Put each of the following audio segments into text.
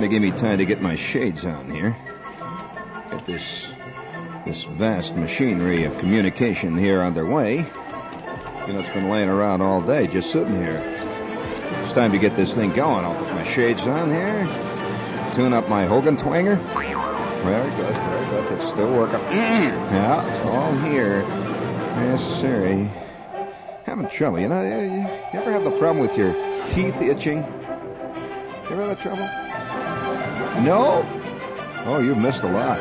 to give me time to get my shades on here. Get this this vast machinery of communication here underway. You know, it's been laying around all day, just sitting here. It's time to get this thing going. I'll put my shades on here. Tune up my Hogan twanger. Very good, very good. It's still working. yeah, it's all here. Yes, sir. Having trouble, you know. You, ever have the problem with your teeth itching? You ever have that trouble? No? Oh, you've missed a lot.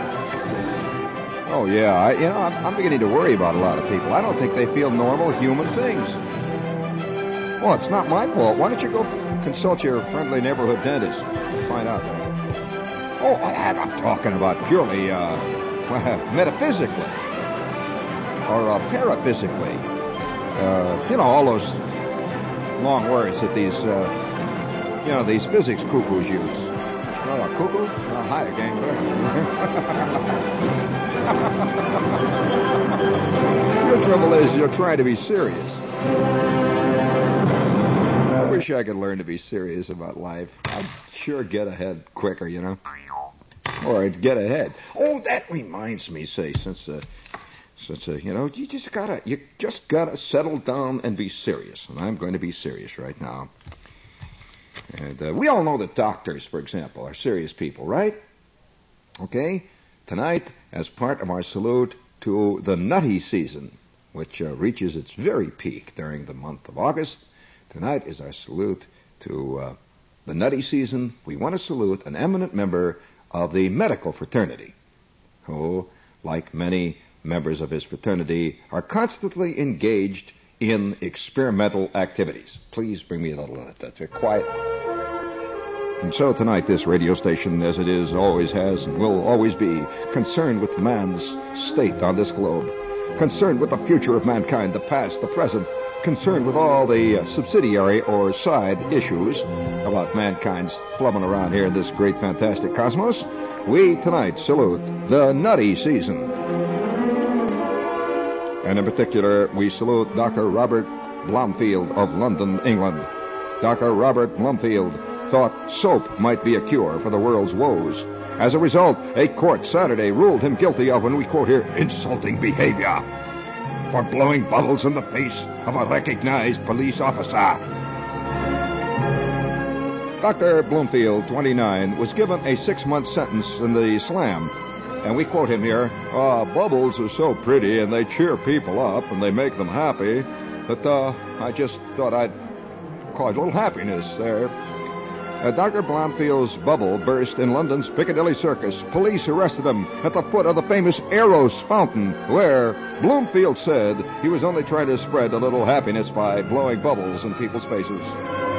Oh, yeah. I, you know, I'm, I'm beginning to worry about a lot of people. I don't think they feel normal human things. Well, it's not my fault. Why don't you go f- consult your friendly neighborhood dentist and find out? Oh, I, I'm talking about purely uh, metaphysically or uh, paraphysically. Uh, you know, all those long words that these, uh, you know, these physics cuckoos use. Oh, a cuckoo? Oh, hi again. Your trouble is you're trying to be serious. I wish I could learn to be serious about life. I'd sure get ahead quicker, you know. Or I'd get ahead. Oh, that reminds me, say, since uh, since uh, you know, you just gotta you just gotta settle down and be serious. And I'm going to be serious right now. And uh, we all know that doctors, for example, are serious people, right? Okay? Tonight, as part of our salute to the nutty season, which uh, reaches its very peak during the month of August, tonight is our salute to uh, the nutty season. We want to salute an eminent member of the medical fraternity, who, like many members of his fraternity, are constantly engaged in experimental activities. Please bring me a little of that. That's quiet. And so tonight, this radio station, as it is, always has, and will always be, concerned with man's state on this globe, concerned with the future of mankind, the past, the present, concerned with all the uh, subsidiary or side issues about mankind's flubbing around here in this great, fantastic cosmos, we tonight salute the nutty season. And in particular, we salute Dr. Robert Blomfield of London, England. Dr. Robert Blomfield thought soap might be a cure for the world's woes. As a result, a court Saturday ruled him guilty of, and we quote here, insulting behavior for blowing bubbles in the face of a recognized police officer. Dr. Bloomfield, 29, was given a six month sentence in the slam. And we quote him here uh, Bubbles are so pretty and they cheer people up and they make them happy that uh, I just thought I'd cause a little happiness there. Uh, Dr. Blomfield's bubble burst in London's Piccadilly Circus. Police arrested him at the foot of the famous Eros fountain, where Bloomfield said he was only trying to spread a little happiness by blowing bubbles in people's faces.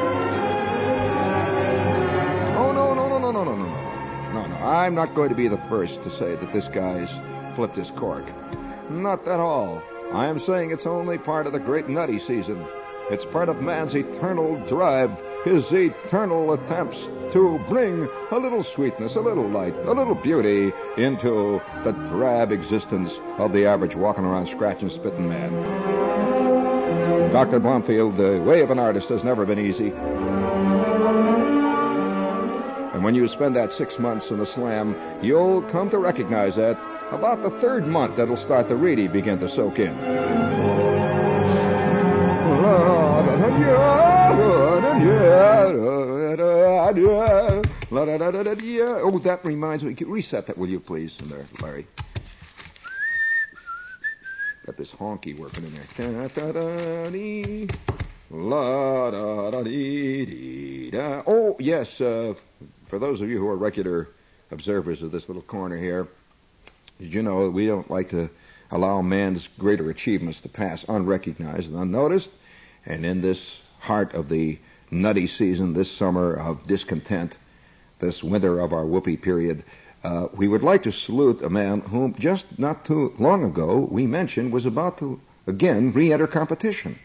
I'm not going to be the first to say that this guy's flipped his cork. Not at all. I am saying it's only part of the great nutty season. It's part of man's eternal drive his eternal attempts to bring a little sweetness, a little light, a little beauty into the drab existence of the average walking around scratching, spitting man. Dr. Blomfield, the way of an artist has never been easy. And when you spend that six months in the slam, you'll come to recognize that about the third month that'll start to really begin to soak in. Oh, that reminds me. Reset that, will you, please, in there, Larry. Got this honky working in there. Oh, yes. Uh, for those of you who are regular observers of this little corner here, you know we don't like to allow man's greater achievements to pass unrecognized and unnoticed? And in this heart of the nutty season, this summer of discontent, this winter of our whoopee period, uh, we would like to salute a man whom just not too long ago we mentioned was about to again re-enter competition.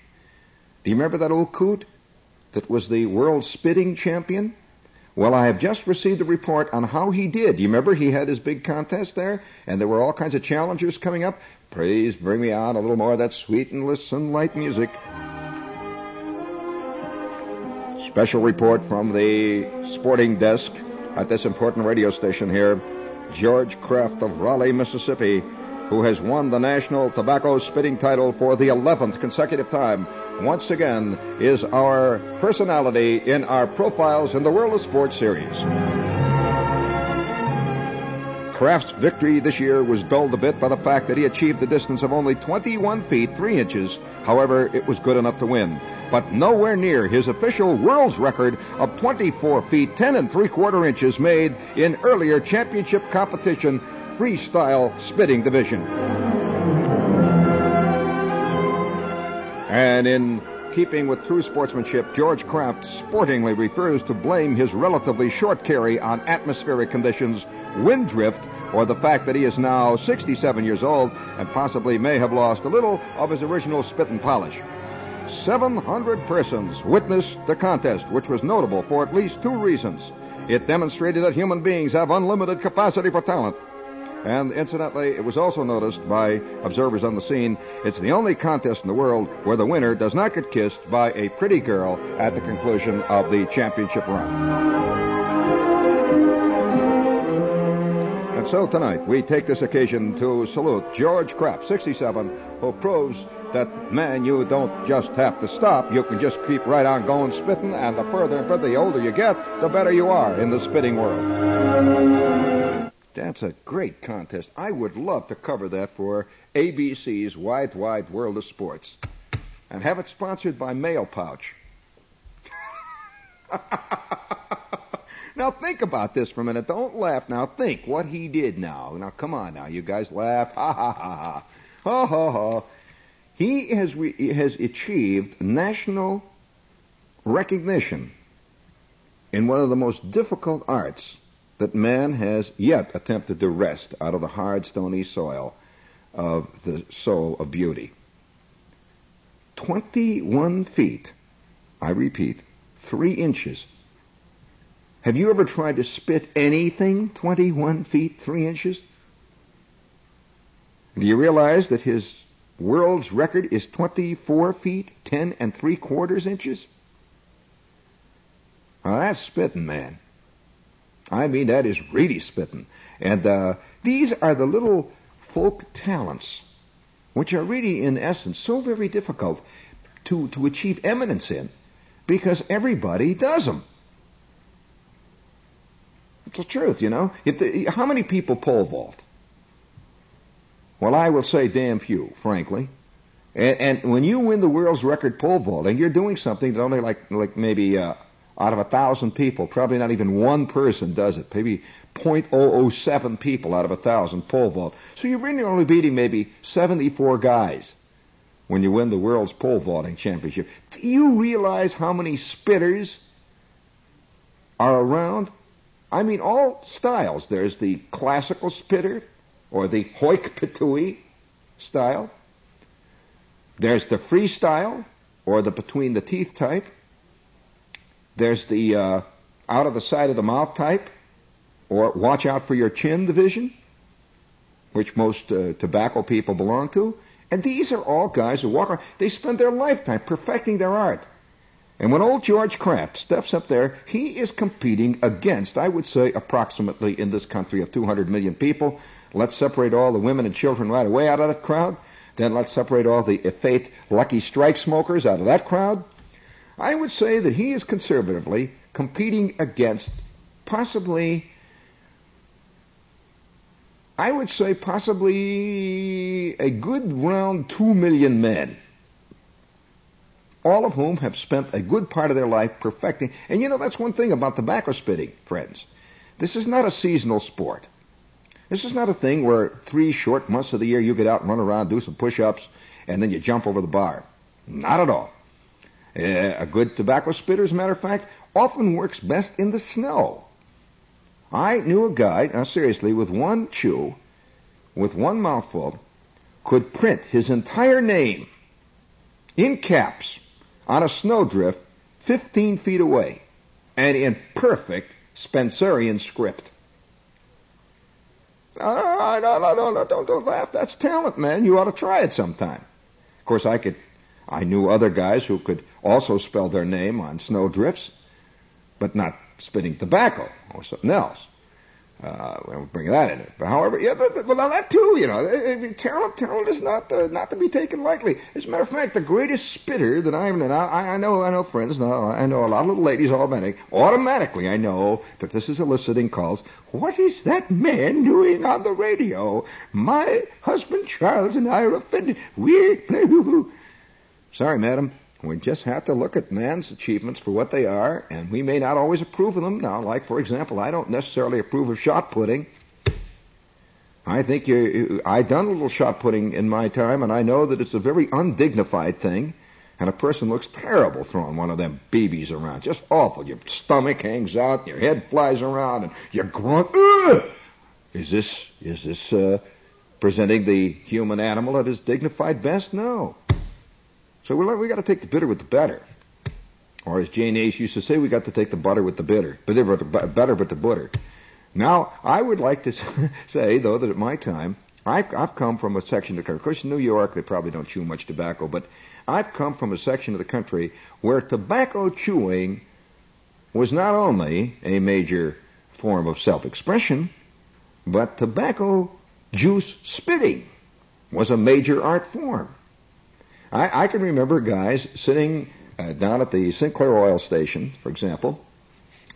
Do you remember that old coot that was the world spitting champion? Well, I have just received a report on how he did. You remember he had his big contest there? And there were all kinds of challengers coming up. Please bring me on a little more of that sweet and listen light music. Special report from the sporting desk at this important radio station here, George Kraft of Raleigh, Mississippi, who has won the national tobacco spitting title for the 11th consecutive time, once again is our personality in our Profiles in the World of Sports series. Kraft's victory this year was dulled a bit by the fact that he achieved the distance of only 21 feet 3 inches. However, it was good enough to win. But nowhere near his official world's record of 24 feet 10 and 3 quarter inches made in earlier championship competition freestyle spitting division. And in keeping with true sportsmanship, George Kraft sportingly refers to blame his relatively short carry on atmospheric conditions, wind drift, or the fact that he is now 67 years old and possibly may have lost a little of his original spit and polish. 700 persons witnessed the contest, which was notable for at least two reasons. It demonstrated that human beings have unlimited capacity for talent. And incidentally, it was also noticed by observers on the scene it's the only contest in the world where the winner does not get kissed by a pretty girl at the conclusion of the championship run. And so tonight, we take this occasion to salute George Kraft, 67, who proves that, man, you don't just have to stop. You can just keep right on going spitting, and the further and further, the older you get, the better you are in the spitting world. That's a great contest. I would love to cover that for ABC's Wide, Wide World of Sports and have it sponsored by Mail Pouch. Now think about this for a minute. Don't laugh now. Think what he did now. Now come on now. You guys laugh. Ha ha ha ha. Ha. He has, re- has achieved national recognition in one of the most difficult arts that man has yet attempted to wrest out of the hard, stony soil of the soul of beauty. 21 feet, I repeat, 3 inches have you ever tried to spit anything 21 feet 3 inches? Do you realize that his world's record is 24 feet 10 and 3 quarters inches? Now that's spitting, man. I mean, that is really spitting. And uh, these are the little folk talents, which are really, in essence, so very difficult to, to achieve eminence in, because everybody does them. It's the truth, you know. The, how many people pole vault? Well, I will say damn few, frankly. And, and, when you win the world's record pole vaulting, you're doing something that only like like maybe uh, out of a thousand people, probably not even one person does it. Maybe 0.007 people out of a thousand pole vault. So you're really only beating maybe 74 guys when you win the world's pole vaulting championship. Do you realize how many spitters are around? I mean, all styles. There's the classical spitter, or the hoik pitui style. There's the freestyle, or the between the teeth type. There's the uh, out of the side of the mouth type, or watch out for your chin division, which most uh, tobacco people belong to. And these are all guys who walk around. They spend their lifetime perfecting their art. And when old George Kraft steps up there, he is competing against, I would say, approximately in this country of 200 million people. Let's separate all the women and children right away out of that crowd. Then let's separate all the effete lucky strike smokers out of that crowd. I would say that he is conservatively competing against possibly, I would say possibly a good round two million men all of whom have spent a good part of their life perfecting. And you know, that's one thing about tobacco spitting, friends. This is not a seasonal sport. This is not a thing where three short months of the year you get out and run around, do some push-ups, and then you jump over the bar. Not at all. Uh, a good tobacco spitter, as a matter of fact, often works best in the snow. I knew a guy, now seriously, with one chew, with one mouthful, could print his entire name in caps on a snowdrift 15 feet away and in perfect Spencerian script. Uh, no, no, no, no, don't, don't laugh. That's talent, man. You ought to try it sometime. Of course, I could, I knew other guys who could also spell their name on snowdrifts, but not spitting tobacco or something else. Uh, we'll bring that in it. But however, yeah, well, that too, you know, talent, talent is not uh, not to be taken lightly. As a matter of fact, the greatest spitter that I've known, I, I know, I know friends, now I know a lot of little ladies automatic, automatically I know that this is eliciting calls. What is that man doing on the radio? My husband Charles and I are offended. We, sorry, madam, we just have to look at man's achievements for what they are, and we may not always approve of them. Now, like for example, I don't necessarily approve of shot putting. I think you, I've done a little shot putting in my time, and I know that it's a very undignified thing, and a person looks terrible throwing one of them BBs around. Just awful. Your stomach hangs out, and your head flies around, and you grunt. Ugh! Is this is this uh, presenting the human animal at his dignified best? No. So we we got to take the bitter with the better. Or as Jane Ace used to say, we got to take the butter with the bitter. But the better but the butter. Now, I would like to say, though, that at my time, I've, I've come from a section of the country. Of course, in New York, they probably don't chew much tobacco, but I've come from a section of the country where tobacco chewing was not only a major form of self-expression, but tobacco juice spitting was a major art form. I, I can remember guys sitting uh, down at the Sinclair oil station, for example,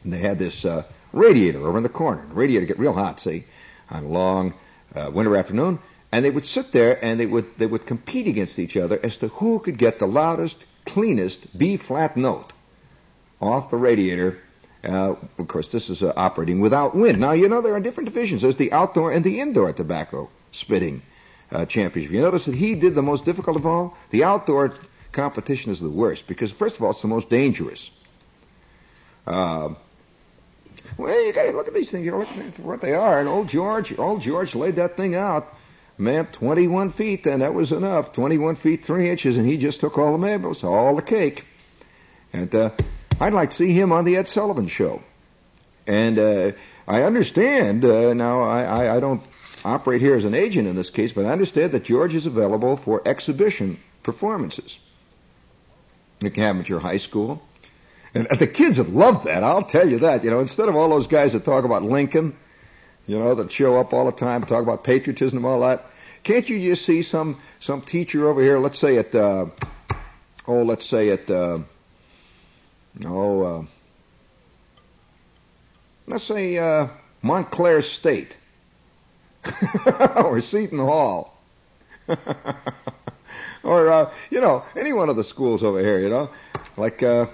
and they had this uh, radiator over in the corner. The radiator get real hot, see, on a long uh, winter afternoon, and they would sit there and they would they would compete against each other as to who could get the loudest, cleanest B flat note off the radiator. Uh, of course, this is uh, operating without wind. Now, you know there are different divisions. There's the outdoor and the indoor tobacco spitting uh, championship. You notice that he did the most difficult of all? The outdoor competition is the worst because, first of all, it's the most dangerous. Uh, well, you got to look at these things. You look at what they are. And old George, old George laid that thing out. Man, 21 feet, and that was enough. 21 feet 3 inches, and he just took all the marbles, all the cake. And uh, I'd like to see him on the Ed Sullivan Show. And uh, I understand uh, now. I, I, I don't operate here as an agent in this case, but I understand that George is available for exhibition performances. You can have them at your high school. And the kids would love that, I'll tell you that. You know, instead of all those guys that talk about Lincoln, you know, that show up all the time, talk about patriotism and all that, can't you just see some, some teacher over here, let's say at, uh, oh, let's say at, uh, oh, uh, let's say, uh, Montclair State. or Seton Hall. or, uh, you know, any one of the schools over here, you know, like, uh,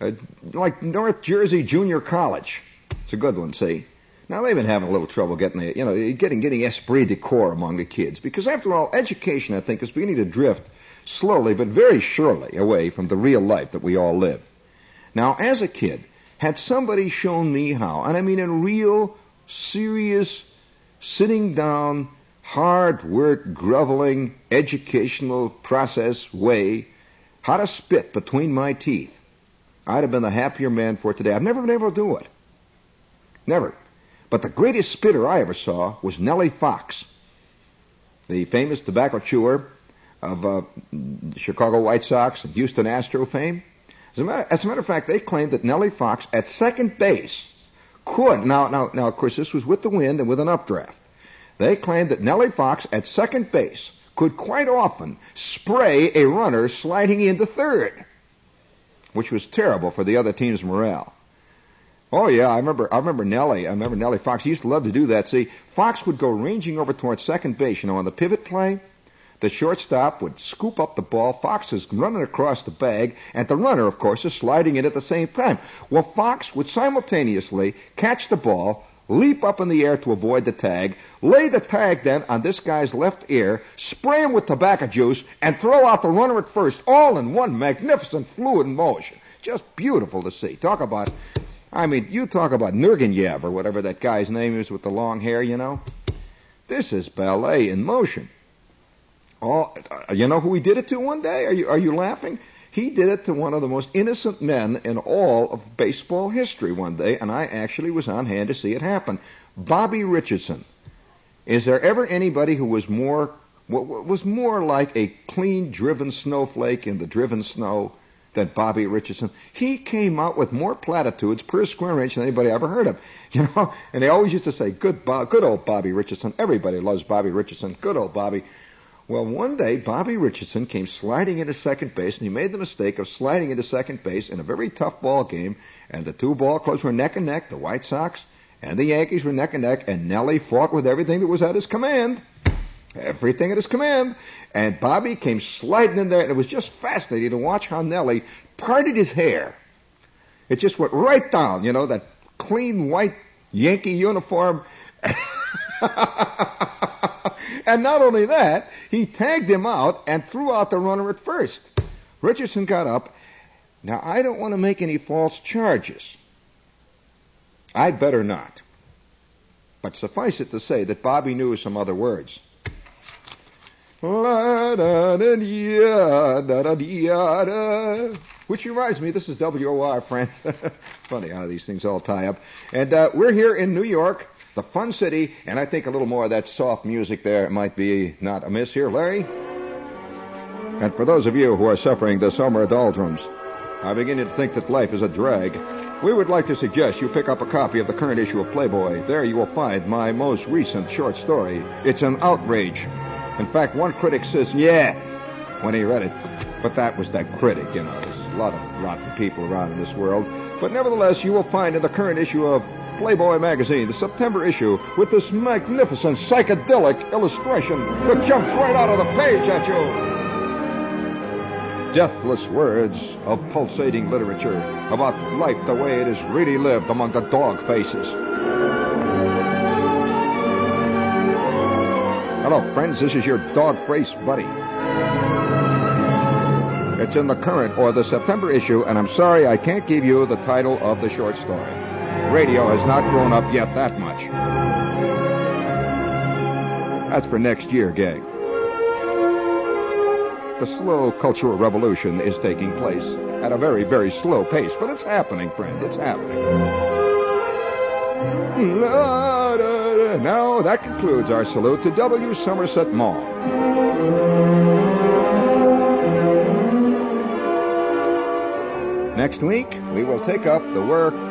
uh, like North Jersey Junior College. It's a good one, see? Now they've been having a little trouble getting the, you know, getting, getting esprit de corps among the kids because after all, education, I think, is beginning to drift slowly but very surely away from the real life that we all live. Now, as a kid, had somebody shown me how, and I mean in real, serious, sitting down, hard work, groveling, educational process way, how to spit between my teeth, I'd have been the happier man for today. I've never been able to do it. Never. But the greatest spitter I ever saw was Nellie Fox, the famous tobacco chewer of uh, Chicago White Sox and Houston Astro fame. As a, matter, as a matter of fact, they claimed that Nellie Fox at second base could, now, now, now, of course, this was with the wind and with an updraft. They claimed that Nellie Fox at second base could quite often spray a runner sliding into third, which was terrible for the other team's morale. Oh yeah, I remember. I remember Nellie. I remember Nellie Fox. He used to love to do that. See, Fox would go ranging over towards second base. You know, on the pivot play, the shortstop would scoop up the ball. Fox is running across the bag, and the runner, of course, is sliding in at the same time. Well, Fox would simultaneously catch the ball, leap up in the air to avoid the tag, lay the tag then on this guy's left ear, spray him with tobacco juice, and throw out the runner at first, all in one magnificent fluid motion. Just beautiful to see. Talk about, I mean, you talk about Nurgenyev or whatever that guy's name is with the long hair, you know. This is ballet in motion. Oh, you know who he did it to one day? Are you are you laughing? He did it to one of the most innocent men in all of baseball history one day, and I actually was on hand to see it happen. Bobby Richardson. Is there ever anybody who was more was more like a clean driven snowflake in the driven snow than Bobby Richardson. He came out with more platitudes per square inch than anybody ever heard of. You know, and they always used to say, "Good, Bob, good old Bobby Richardson." Everybody loves Bobby Richardson. Good old Bobby. Well, one day Bobby Richardson came sliding into second base, and he made the mistake of sliding into second base in a very tough ball game, and the two ball clubs were neck and neck. The White Sox and the Yankees were neck and neck, and Nellie fought with everything that was at his command. Everything at his command. And Bobby came sliding in there, and it was just fascinating to watch how Nellie parted his hair. It just went right down, you know, that clean white Yankee uniform. and not only that, he tagged him out and threw out the runner at first. Richardson got up. Now, I don't want to make any false charges. I'd better not. But suffice it to say that Bobby knew some other words. Which reminds me, this is WOR, friends. Funny how these things all tie up. And uh, we're here in New York, the fun city, and I think a little more of that soft music there might be not amiss here, Larry. And for those of you who are suffering the summer doldrums, I begin to think that life is a drag. We would like to suggest you pick up a copy of the current issue of Playboy. There you will find my most recent short story. It's an outrage. In fact, one critic says, yeah, when he read it. But that was that critic, you know. There's a lot of rotten people around in this world. But nevertheless, you will find in the current issue of Playboy magazine, the September issue, with this magnificent psychedelic illustration that jumps right out of the page at you deathless words of pulsating literature about life the way it is really lived among the dog faces. Hello, friends. This is your dog face buddy. It's in the current or the September issue, and I'm sorry I can't give you the title of the short story. Radio has not grown up yet that much. That's for next year, gang the slow cultural revolution is taking place at a very, very slow pace. But it's happening, friend. It's happening. Now, that concludes our salute to W. Somerset Maugham. Next week, we will take up the works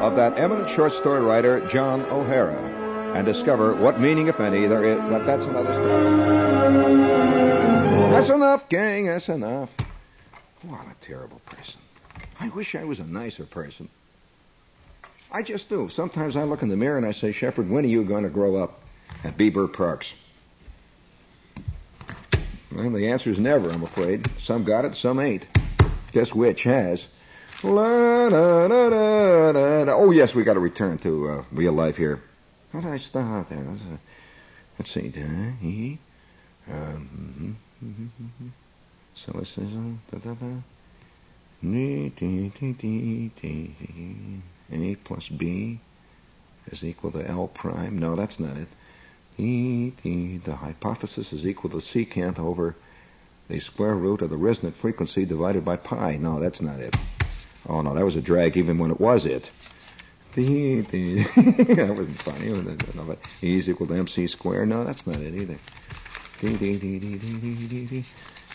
of that eminent short story writer, John O'Hara, and discover what meaning, if any, there is. But that's another story. That's enough, gang. That's enough. What a terrible person. I wish I was a nicer person. I just do. Sometimes I look in the mirror and I say, Shepherd, when are you going to grow up at Beaver Parks? Well, the answer is never, I'm afraid. Some got it, some ain't. Guess which has. La, da, da, da, oh, yes, we got to return to uh, real life here. How did I start there? Let's see. Um, so it says, da da da. A plus B is equal to L prime. No, that's not it. E. The hypothesis is equal to secant over the square root of the resonant frequency divided by pi. No, that's not it. Oh no, that was a drag even when it was it. that wasn't funny. No, E is equal to mc squared. No, that's not it either.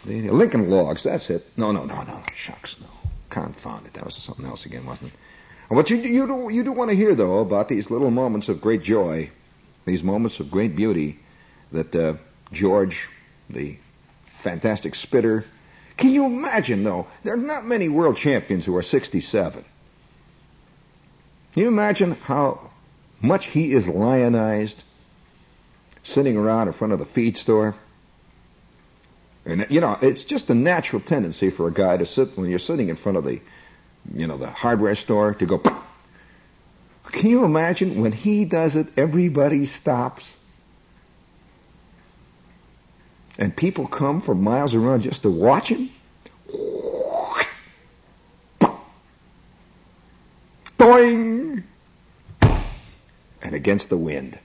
Lincoln Logs, that's it. No, no, no, no, shucks, no. Confound it. That was something else again, wasn't it? What you, you, do, you do want to hear, though, about these little moments of great joy, these moments of great beauty that uh, George, the fantastic spitter, can you imagine, though? There are not many world champions who are 67. Can you imagine how much he is lionized sitting around in front of the feed store. And, you know, it's just a natural tendency for a guy to sit when you're sitting in front of the, you know, the hardware store to go, can you imagine when he does it, everybody stops? And people come from miles around just to watch him? And against the wind.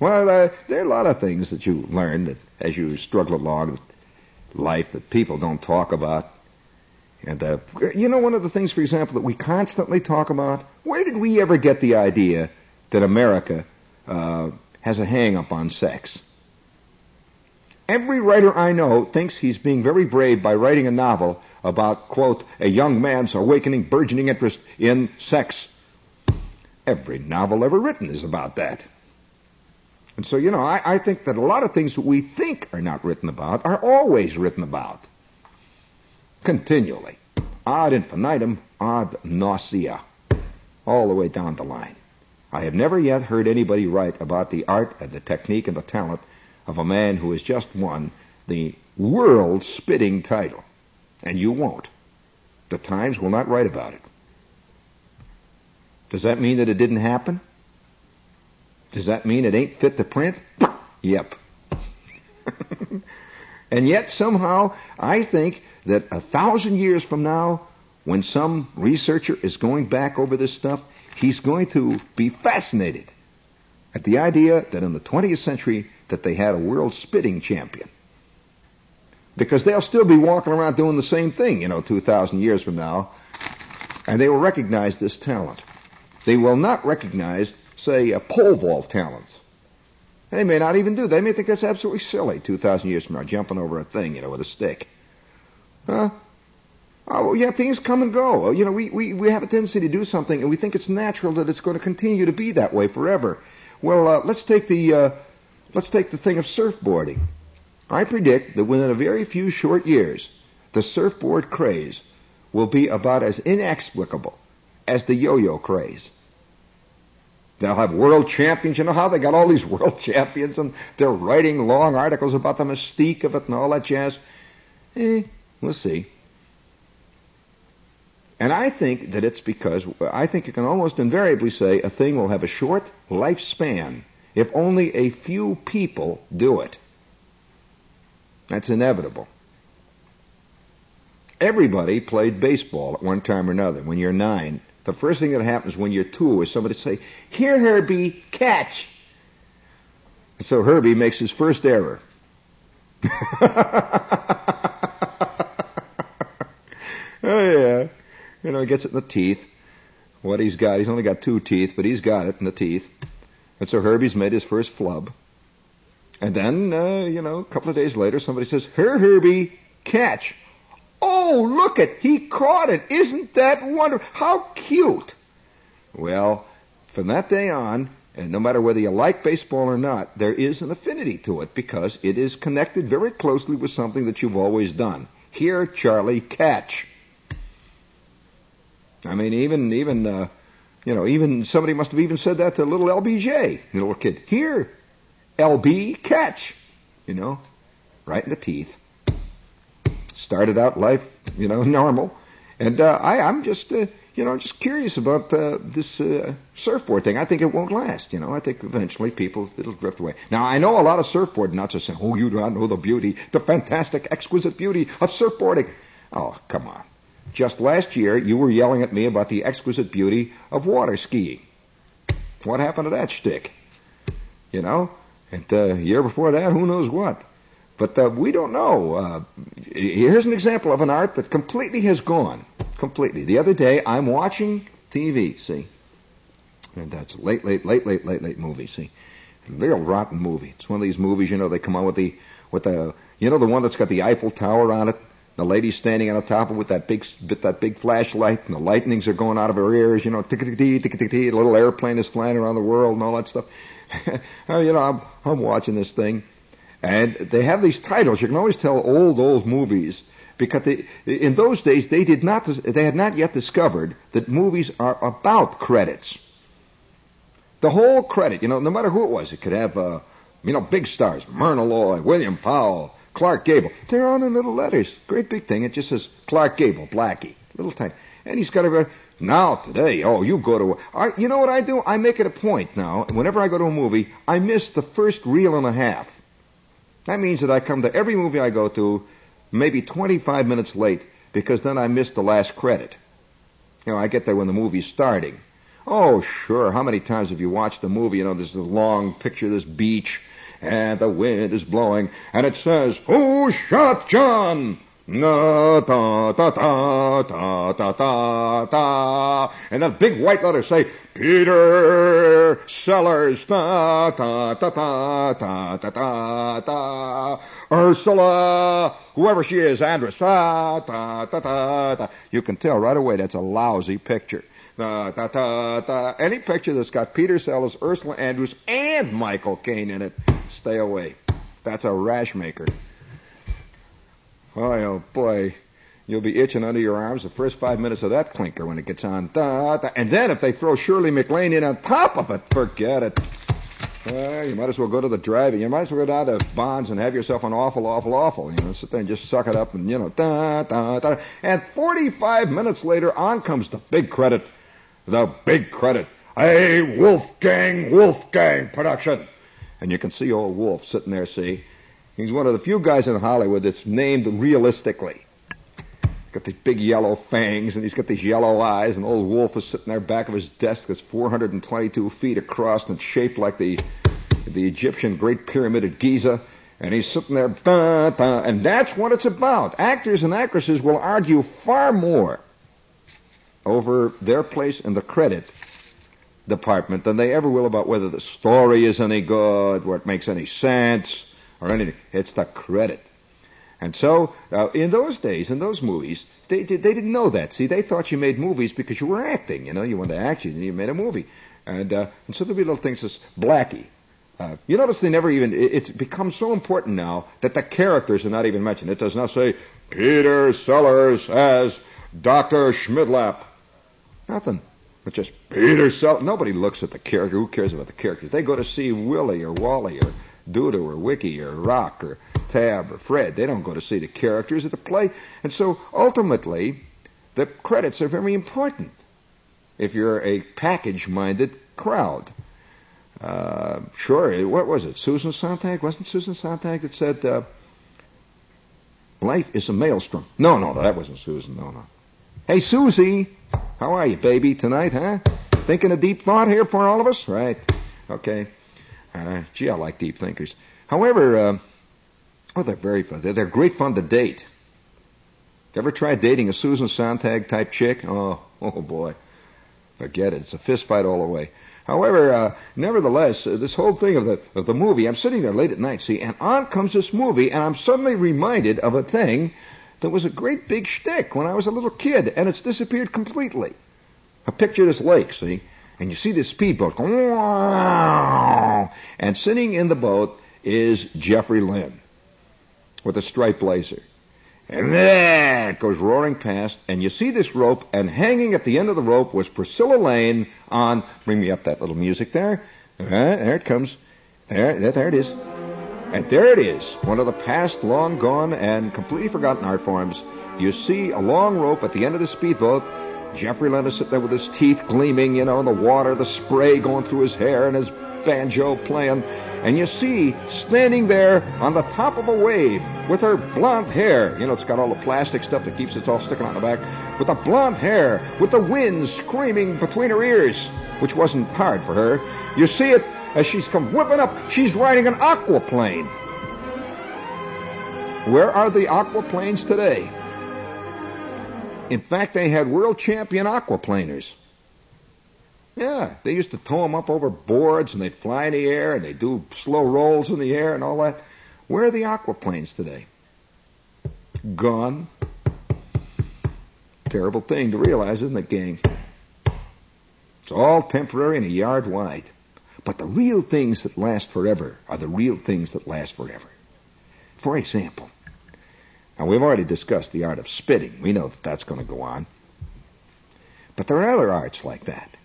Well, uh, there are a lot of things that you learn that as you struggle along life that people don't talk about. And uh, you know, one of the things, for example, that we constantly talk about. Where did we ever get the idea that America uh, has a hang up on sex? Every writer I know thinks he's being very brave by writing a novel about, quote, a young man's awakening, burgeoning interest in sex. Every novel ever written is about that. And so, you know, I, I think that a lot of things that we think are not written about are always written about. Continually. Ad infinitum, ad nausea. All the way down the line. I have never yet heard anybody write about the art and the technique and the talent of a man who has just won the world spitting title. And you won't. The Times will not write about it. Does that mean that it didn't happen? Does that mean it ain't fit to print? Yep. and yet somehow I think that a thousand years from now, when some researcher is going back over this stuff, he's going to be fascinated at the idea that in the 20th century that they had a world spitting champion. Because they'll still be walking around doing the same thing, you know, 2,000 years from now, and they will recognize this talent. They will not recognize, say, a pole vault talents. They may not even do. They may think that's absolutely silly 2,000 years from now, jumping over a thing, you know, with a stick. Huh? Oh, yeah, things come and go. You know, we, we, we have a tendency to do something and we think it's natural that it's going to continue to be that way forever. Well, uh, let's take the, uh, let's take the thing of surfboarding. I predict that within a very few short years, the surfboard craze will be about as inexplicable as the yo-yo craze. They'll have world champions. You know how they got all these world champions and they're writing long articles about the mystique of it and all that jazz? Eh, we'll see. And I think that it's because, I think you can almost invariably say a thing will have a short lifespan if only a few people do it. That's inevitable. Everybody played baseball at one time or another. When you're nine, the first thing that happens when you're two is somebody say, "Here, Herbie, catch." so Herbie makes his first error. oh yeah, you know he gets it in the teeth. What he's got, he's only got two teeth, but he's got it in the teeth. And so Herbie's made his first flub. And then, uh, you know, a couple of days later, somebody says, "Here, Herbie, catch." Oh, look at he caught it. Isn't that wonderful? How cute. Well, from that day on, and no matter whether you like baseball or not, there is an affinity to it because it is connected very closely with something that you've always done. Here, Charlie, catch. I mean, even, even, uh, you know, even somebody must have even said that to little LBJ, the little kid. Here, LB, catch. You know, right in the teeth started out life, you know, normal. And uh, I, I'm just, uh, you know, just curious about uh, this uh, surfboard thing. I think it won't last. You know, I think eventually people it'll drift away. Now I know a lot of surfboard nuts are saying, "Oh, you do not know the beauty, the fantastic, exquisite beauty of surfboarding." Oh, come on. Just last year, you were yelling at me about the exquisite beauty of water skiing. What happened to that shtick? You know, and uh, year before that, who knows what? But uh, we don't know. Uh, here's an example of an art that completely has gone. Completely. The other day, I'm watching TV, see? And that's late, late, late, late, late, late movie, see? Real rotten movie. It's one of these movies, you know, they come out with the, with the, you know, the one that's got the Eiffel Tower on it? The lady's standing on the top of it with that big, with that big flashlight, and the lightnings are going out of her ears. You know, tick tick tick tick tick. A little airplane is flying around the world and all that stuff. you know, I'm, I'm watching this thing, and they have these titles. You can always tell old, old movies because they, in those days they did not, they had not yet discovered that movies are about credits. The whole credit, you know, no matter who it was, it could have, uh, you know, big stars, Myrna Loy, William Powell, Clark Gable. They're on in little letters. Great big thing. It just says Clark Gable, Blackie. Little tiny. And he's got a, now today, oh, you go to, I, you know what I do? I make it a point now, whenever I go to a movie, I miss the first reel and a half. That means that I come to every movie I go to maybe 25 minutes late because then I miss the last credit. You know, I get there when the movie's starting. Oh, sure. How many times have you watched a movie? You know, there's this long picture this beach and the wind is blowing and it says, Who shot John? Na da da da da da da da, and then big white letters say Peter Sellers. Da da da da da da da da. Ursula, whoever she is, Andress. Da da da da da. You can tell right away that's a lousy picture. Da, da, da, da. Any picture that's got Peter Sellers, Ursula Andrews, and Michael Caine in it, stay away. That's a rash maker. Boy, oh boy, you'll be itching under your arms the first five minutes of that clinker when it gets on. Da, da. And then if they throw Shirley MacLaine in on top of it, forget it. Uh, you might as well go to the drive-in. You might as well go down to Bonds and have yourself an awful, awful, awful. You know, sit there and just suck it up and, you know, da, da, da. And 45 minutes later, on comes the big credit. The big credit. A Wolfgang Wolfgang production. And you can see old Wolf sitting there, see? He's one of the few guys in Hollywood that's named realistically. Got these big yellow fangs and he's got these yellow eyes and old Wolf is sitting there back of his desk that's 422 feet across and shaped like the, the Egyptian Great Pyramid at Giza. And he's sitting there, and that's what it's about. Actors and actresses will argue far more over their place in the credit department than they ever will about whether the story is any good, whether it makes any sense, or anything. It's the credit. And so, uh, in those days, in those movies, they, they didn't know that. See, they thought you made movies because you were acting. You know, you wanted to act, and you made a movie. And, uh, and so there'd be little things as Blackie. Uh, you notice they never even, it, it's become so important now that the characters are not even mentioned. It does not say, Peter Sellers as Dr. Schmidlap. Nothing. But just Peter Sellers. Nobody looks at the character. Who cares about the characters? They go to see Willie or Wally or Doodoo or Wiki or Rock or Tab or Fred. They don't go to see the characters of the play. And so ultimately, the credits are very important if you're a package-minded crowd. Uh, sure, what was it? Susan Sontag? Wasn't Susan Sontag that said, uh, life is a maelstrom? No, no, no, that wasn't Susan. No, no. Hey, Susie, how are you, baby, tonight, huh? Thinking a deep thought here for all of us? Right. Okay. Uh, gee, I like deep thinkers. However, uh, oh, they're very fun. They're, they're great fun to date. Ever tried dating a Susan Sontag type chick? Oh, oh boy. Forget it. It's a fist fight all the way. However, uh, nevertheless, uh, this whole thing of the of the movie, I'm sitting there late at night, see, and on comes this movie, and I'm suddenly reminded of a thing that was a great big shtick when I was a little kid, and it's disappeared completely. I picture this lake, see, and you see this speedboat going, and sitting in the boat is Jeffrey Lynn with a striped blazer. And then it goes roaring past, and you see this rope, and hanging at the end of the rope was Priscilla Lane on, bring me up that little music there. Uh, there it comes. There, there, there it is. And there it is, one of the past, long gone, and completely forgotten art forms. You see a long rope at the end of the speedboat. Jeffrey Lynn is sitting there with his teeth gleaming, you know, in the water, the spray going through his hair, and his banjo playing and you see standing there on the top of a wave with her blonde hair. You know, it's got all the plastic stuff that keeps it all sticking out the back. With the blonde hair, with the wind screaming between her ears, which wasn't hard for her. You see it as she's come whipping up. She's riding an aquaplane. Where are the aquaplanes today? In fact, they had world champion aquaplaners. Yeah, they used to tow them up over boards and they'd fly in the air and they'd do slow rolls in the air and all that. Where are the aquaplanes today? Gone. Terrible thing to realize, isn't it, gang? It's all temporary and a yard wide. But the real things that last forever are the real things that last forever. For example, now we've already discussed the art of spitting. We know that that's going to go on. But there are other arts like that.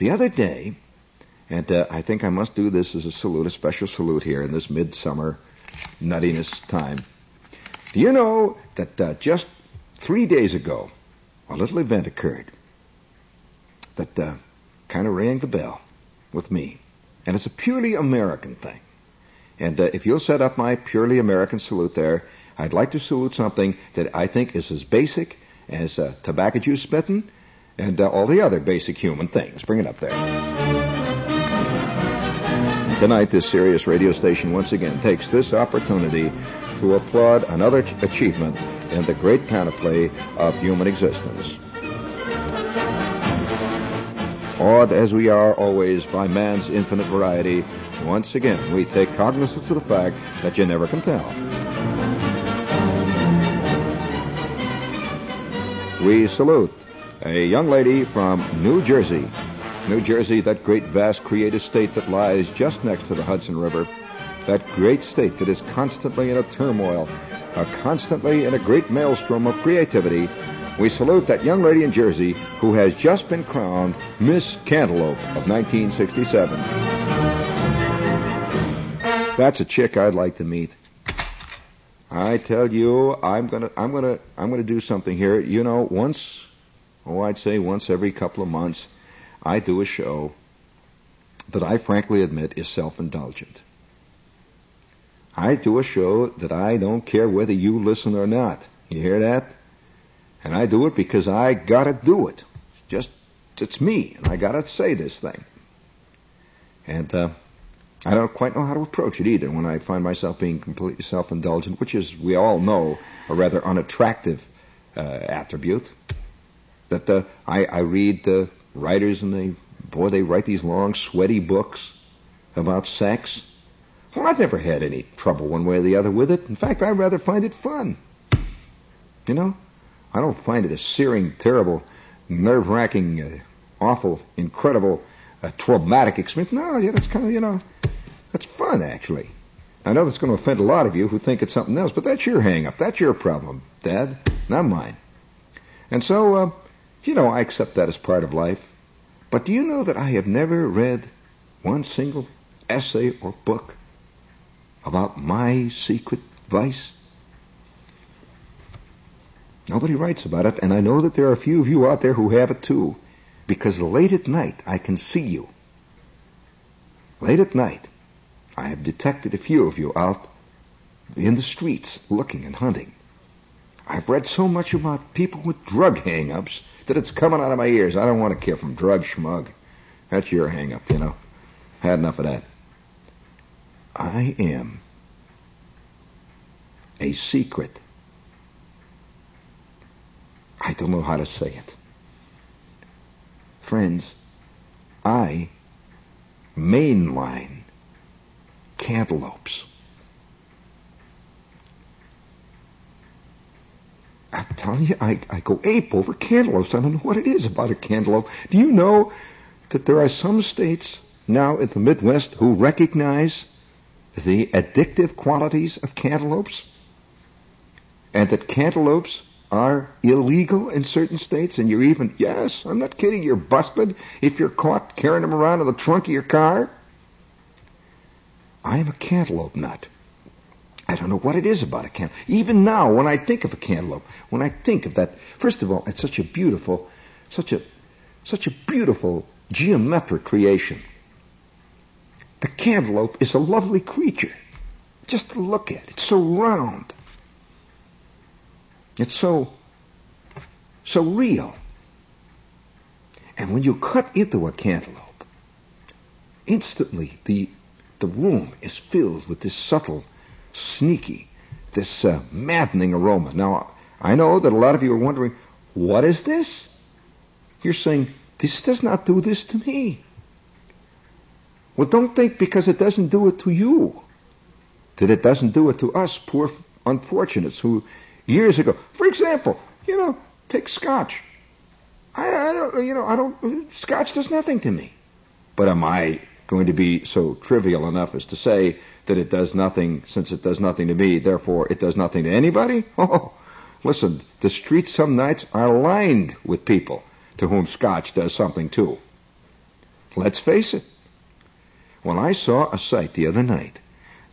The other day, and uh, I think I must do this as a salute, a special salute here in this midsummer nuttiness time. Do you know that uh, just three days ago, a little event occurred that uh, kind of rang the bell with me, and it's a purely American thing. And uh, if you'll set up my purely American salute there, I'd like to salute something that I think is as basic as uh, tobacco juice spitting and uh, all the other basic human things. Bring it up there. Tonight, this serious radio station once again takes this opportunity to applaud another ch- achievement in the great panoply of human existence. Awed as we are always by man's infinite variety, once again we take cognizance of the fact that you never can tell. We salute a young lady from New Jersey. New Jersey, that great, vast, creative state that lies just next to the Hudson River. That great state that is constantly in a turmoil, uh, constantly in a great maelstrom of creativity we salute that young lady in Jersey who has just been crowned Miss Cantaloupe of 1967. That's a chick I'd like to meet. I tell you, I'm gonna, I'm gonna, I'm gonna do something here. You know, once, oh, I'd say once every couple of months, I do a show that I frankly admit is self-indulgent. I do a show that I don't care whether you listen or not. You hear that? And I do it because I gotta do it. Just, it's me, and I gotta say this thing. And, uh, I don't quite know how to approach it either when I find myself being completely self-indulgent, which is, we all know, a rather unattractive, uh, attribute. That, uh, I, I read, uh, writers and they, boy, they write these long, sweaty books about sex. Well, I've never had any trouble one way or the other with it. In fact, I rather find it fun. You know? I don't find it a searing, terrible, nerve-wracking, uh, awful, incredible, uh, traumatic experience. No, yeah, that's kind of, you know, that's fun, actually. I know that's going to offend a lot of you who think it's something else, but that's your hang-up. That's your problem, Dad, not mine. And so, uh, you know, I accept that as part of life. But do you know that I have never read one single essay or book about my secret vice? Nobody writes about it, and I know that there are a few of you out there who have it too. Because late at night, I can see you. Late at night, I have detected a few of you out in the streets looking and hunting. I've read so much about people with drug hang-ups that it's coming out of my ears. I don't want to care from drug schmug. That's your hang-up, you know. Had enough of that. I am a secret I don't know how to say it. Friends, I mainline cantaloupes. I'm telling you, I, I go ape over cantaloupes. I don't know what it is about a cantaloupe. Do you know that there are some states now in the Midwest who recognize the addictive qualities of cantaloupes? And that cantaloupes are illegal in certain states, and you're even, yes, I'm not kidding, you're busted if you're caught carrying them around in the trunk of your car. I am a cantaloupe nut. I don't know what it is about a cantaloupe. Even now, when I think of a cantaloupe, when I think of that, first of all, it's such a beautiful, such a, such a beautiful geometric creation. The cantaloupe is a lovely creature. Just to look at. It's so round. It's so, so real. And when you cut into a cantaloupe, instantly the, the room is filled with this subtle, sneaky, this uh, maddening aroma. Now, I know that a lot of you are wondering, what is this? You're saying, this does not do this to me. Well, don't think because it doesn't do it to you that it doesn't do it to us poor unfortunates who years ago. For example, you know, take scotch. I, I don't, you know, I don't, scotch does nothing to me. But am I going to be so trivial enough as to say that it does nothing since it does nothing to me, therefore it does nothing to anybody? Oh, listen, the streets some nights are lined with people to whom scotch does something too. Let's face it. When I saw a sight the other night,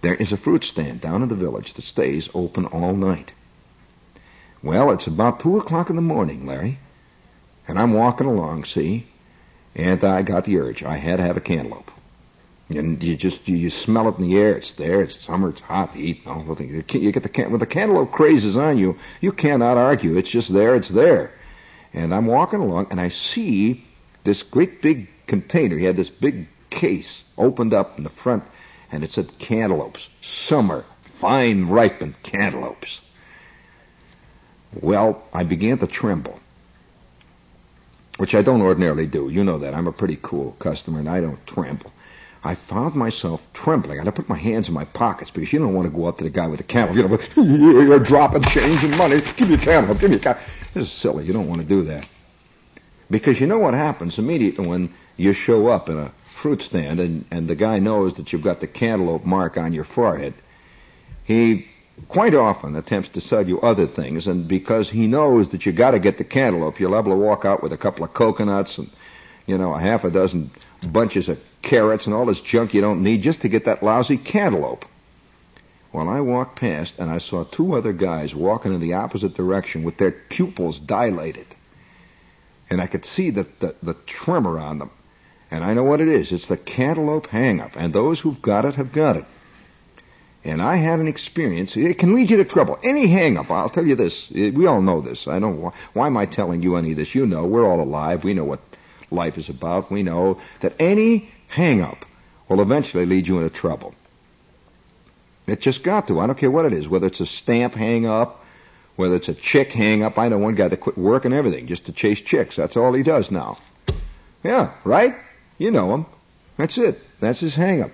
there is a fruit stand down in the village that stays open all night. Well, it's about two o'clock in the morning, Larry. And I'm walking along, see? And I got the urge. I had to have a cantaloupe. And you just, you, smell it in the air. It's there. It's summer. It's hot to eat. All the things. You get the, can- when the cantaloupe craze is on you, you cannot argue. It's just there. It's there. And I'm walking along and I see this great big container. He had this big case opened up in the front and it said cantaloupes. Summer. Fine ripened cantaloupes. Well, I began to tremble, which I don't ordinarily do. You know that. I'm a pretty cool customer and I don't tremble. I found myself trembling. and I put my hands in my pockets because you don't want to go up to the guy with the camel. You know, you're dropping change and money. Give me a camel. Give me a camel. This is silly. You don't want to do that. Because you know what happens immediately when you show up in a fruit stand and, and the guy knows that you've got the cantaloupe mark on your forehead. He quite often attempts to sell you other things, and because he knows that you've got to get the cantaloupe, you're able to walk out with a couple of coconuts and you know a half a dozen bunches of carrots and all this junk you don't need just to get that lousy cantaloupe. Well, I walked past and I saw two other guys walking in the opposite direction with their pupils dilated. And I could see the, the, the tremor on them. And I know what it is. It's the cantaloupe hang-up. And those who've got it have got it. And I had an experience. It can lead you to trouble. Any hang-up, I'll tell you this. We all know this. I don't, why am I telling you any of this? You know, we're all alive. We know what life is about. We know that any hang-up will eventually lead you into trouble. It just got to. I don't care what it is, whether it's a stamp hang-up, whether it's a chick hang-up. I know one guy that quit work and everything just to chase chicks. That's all he does now. Yeah, right? You know him. That's it. That's his hang-up.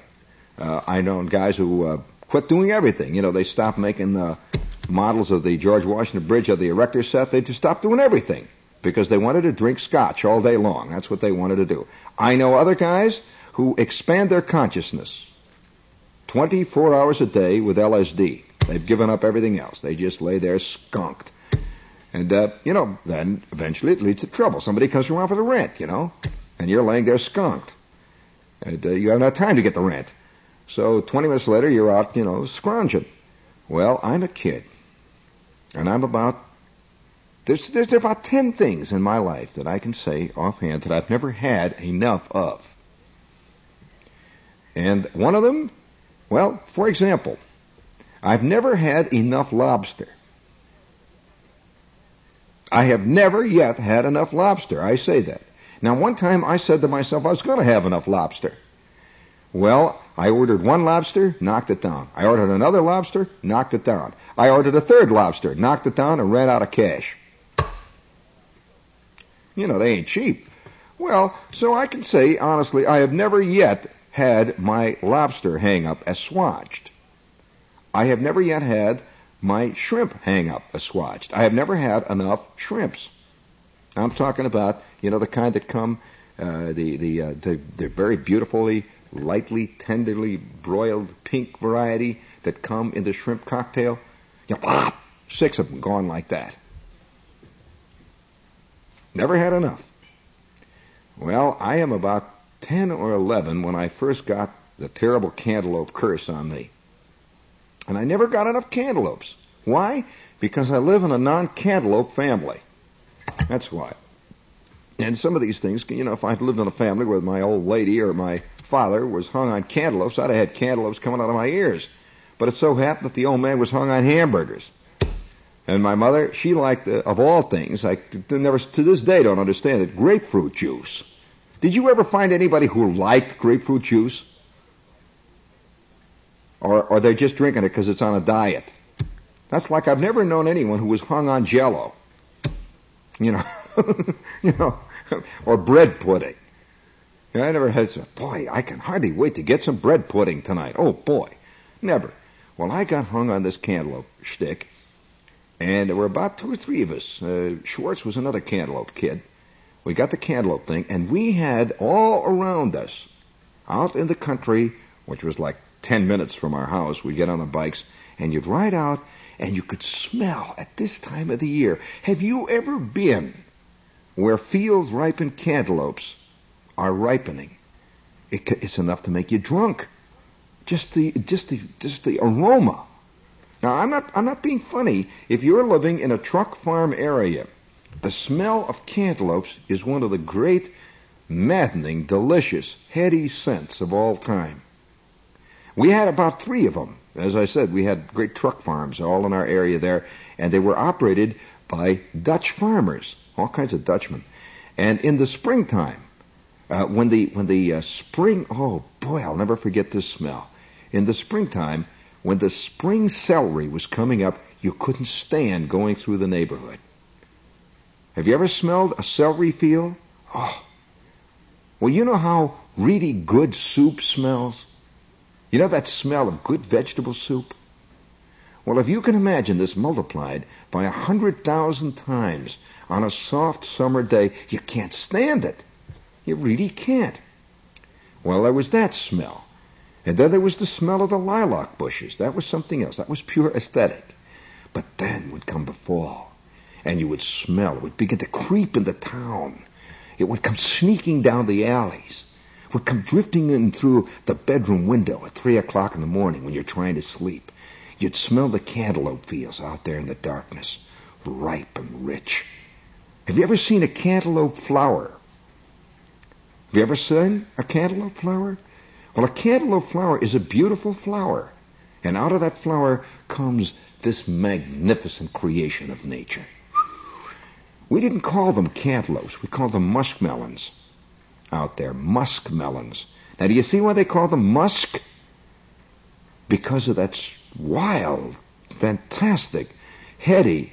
Uh, I know guys who uh, quit doing everything. You know, they stopped making uh, models of the George Washington Bridge of the Erector set. They just stopped doing everything because they wanted to drink scotch all day long. That's what they wanted to do. I know other guys who expand their consciousness 24 hours a day with LSD. They've given up everything else. They just lay there skunked. And, uh, you know, then eventually it leads to trouble. Somebody comes around for the rent, you know, and you're laying there skunked. And uh, you have no time to get the rent. So 20 minutes later, you're out, you know, scrounging. Well, I'm a kid. And I'm about there's, there's there are about ten things in my life that I can say offhand that I've never had enough of. And one of them, well, for example, I've never had enough lobster. I have never yet had enough lobster. I say that. Now, one time I said to myself I was going to have enough lobster. Well, I ordered one lobster, knocked it down. I ordered another lobster, knocked it down. I ordered a third lobster, knocked it down, and ran out of cash. You know, they ain't cheap. Well, so I can say honestly, I have never yet had my lobster hang up assuaged. I have never yet had my shrimp hang up assuaged. I have never had enough shrimps. I'm talking about, you know, the kind that come, uh, the, the, uh, the, the very beautifully, lightly, tenderly broiled pink variety that come in the shrimp cocktail. You know, six of them gone like that. Never had enough. Well, I am about 10 or 11 when I first got the terrible cantaloupe curse on me. And I never got enough cantaloupes. Why? Because I live in a non-cantaloupe family. That's why. And some of these things, you know, if I'd lived in a family where my old lady or my father was hung on cantaloupes, I'd have had cantaloupes coming out of my ears. But it so happened that the old man was hung on hamburgers. And my mother, she liked, uh, of all things, I never, to this day don't understand it, grapefruit juice. Did you ever find anybody who liked grapefruit juice? Or, or they're just drinking it because it's on a diet? That's like I've never known anyone who was hung on jello. You know, you know, or bread pudding. I never had some, boy, I can hardly wait to get some bread pudding tonight. Oh boy. Never. Well, I got hung on this cantaloupe stick and there were about two or three of us. Uh, Schwartz was another cantaloupe kid. We got the cantaloupe thing, and we had all around us, out in the country, which was like 10 minutes from our house, we'd get on the bikes, and you'd ride out, and you could smell at this time of the year. Have you ever been where fields ripen cantaloupes are ripening? It, it's enough to make you drunk. Just the, just the, just the aroma now, I'm not, I'm not being funny. If you're living in a truck farm area, the smell of cantaloupes is one of the great, maddening, delicious, heady scents of all time. We had about three of them. As I said, we had great truck farms all in our area there, and they were operated by Dutch farmers, all kinds of Dutchmen. And in the springtime, uh, when the when the uh, spring, oh boy, I'll never forget this smell. In the springtime, when the spring celery was coming up, you couldn't stand going through the neighborhood. Have you ever smelled a celery field? Oh. Well, you know how really good soup smells? You know that smell of good vegetable soup? Well, if you can imagine this multiplied by a hundred thousand times on a soft summer day, you can't stand it. You really can't. Well, there was that smell. And then there was the smell of the lilac bushes. That was something else. That was pure aesthetic. But then would come the fall. And you would smell. It would begin to creep into town. It would come sneaking down the alleys. It would come drifting in through the bedroom window at three o'clock in the morning when you're trying to sleep. You'd smell the cantaloupe fields out there in the darkness, ripe and rich. Have you ever seen a cantaloupe flower? Have you ever seen a cantaloupe flower? Well, a cantaloupe flower is a beautiful flower. And out of that flower comes this magnificent creation of nature. We didn't call them cantaloupes. We called them muskmelons out there. Muskmelons. Now, do you see why they call them musk? Because of that wild, fantastic, heady.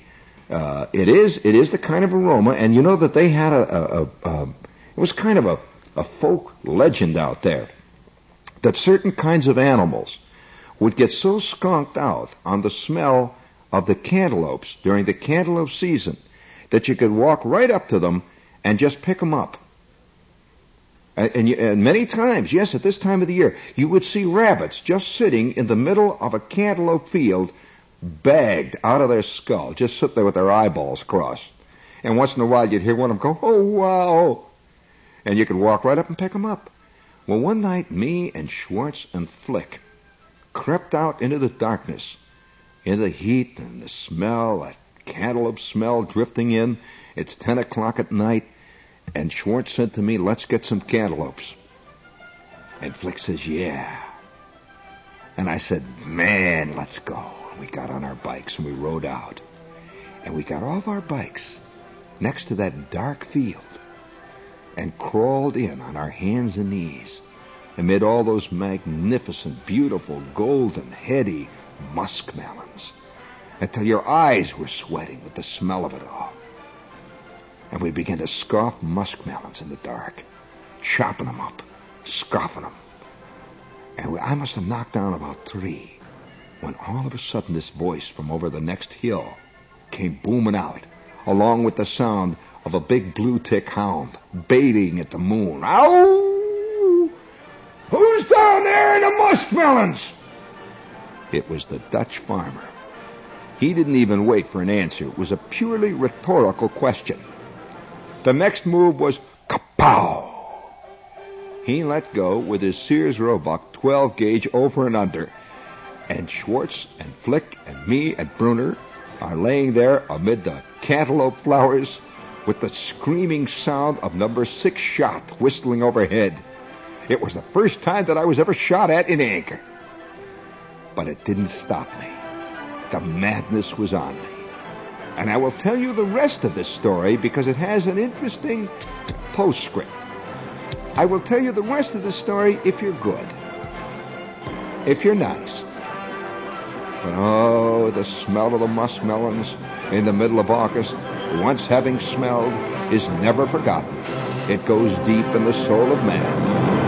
Uh, it is. It is the kind of aroma, and you know that they had a. a, a, a it was kind of a, a folk legend out there that certain kinds of animals would get so skunked out on the smell of the cantaloupes during the cantaloupe season that you could walk right up to them and just pick them up. And, you, and, many times, yes, at this time of the year, you would see rabbits just sitting in the middle of a cantaloupe field, bagged out of their skull, just sit there with their eyeballs crossed. And once in a while, you'd hear one of them go, "Oh wow!" And you could walk right up and pick them up. Well, one night, me and Schwartz and Flick crept out into the darkness, into the heat and the smell, that cantaloupe smell drifting in. It's ten o'clock at night and Schwartz said to me, let's get some cantaloupes. And Flick says, yeah. And I said, man, let's go. We got on our bikes and we rode out. And we got off our bikes next to that dark field and crawled in on our hands and knees amid all those magnificent, beautiful, golden, heady muskmelons until your eyes were sweating with the smell of it all and we began to scoff muskmelons in the dark, chopping them up, scoffing them. And we, I must have knocked down about three when all of a sudden this voice from over the next hill came booming out, along with the sound of a big blue tick hound baiting at the moon. Ow! Who's down there in the muskmelons? It was the Dutch farmer. He didn't even wait for an answer. It was a purely rhetorical question. The next move was kapow. He let go with his Sears Roebuck 12 gauge over and under, and Schwartz and Flick and me and Bruner are laying there amid the cantaloupe flowers with the screaming sound of number six shot whistling overhead. It was the first time that I was ever shot at in anger. But it didn't stop me. The madness was on me. And I will tell you the rest of this story because it has an interesting postscript. I will tell you the rest of the story if you're good. If you're nice. But oh, the smell of the muskmelons in the middle of August, once having smelled, is never forgotten. It goes deep in the soul of man.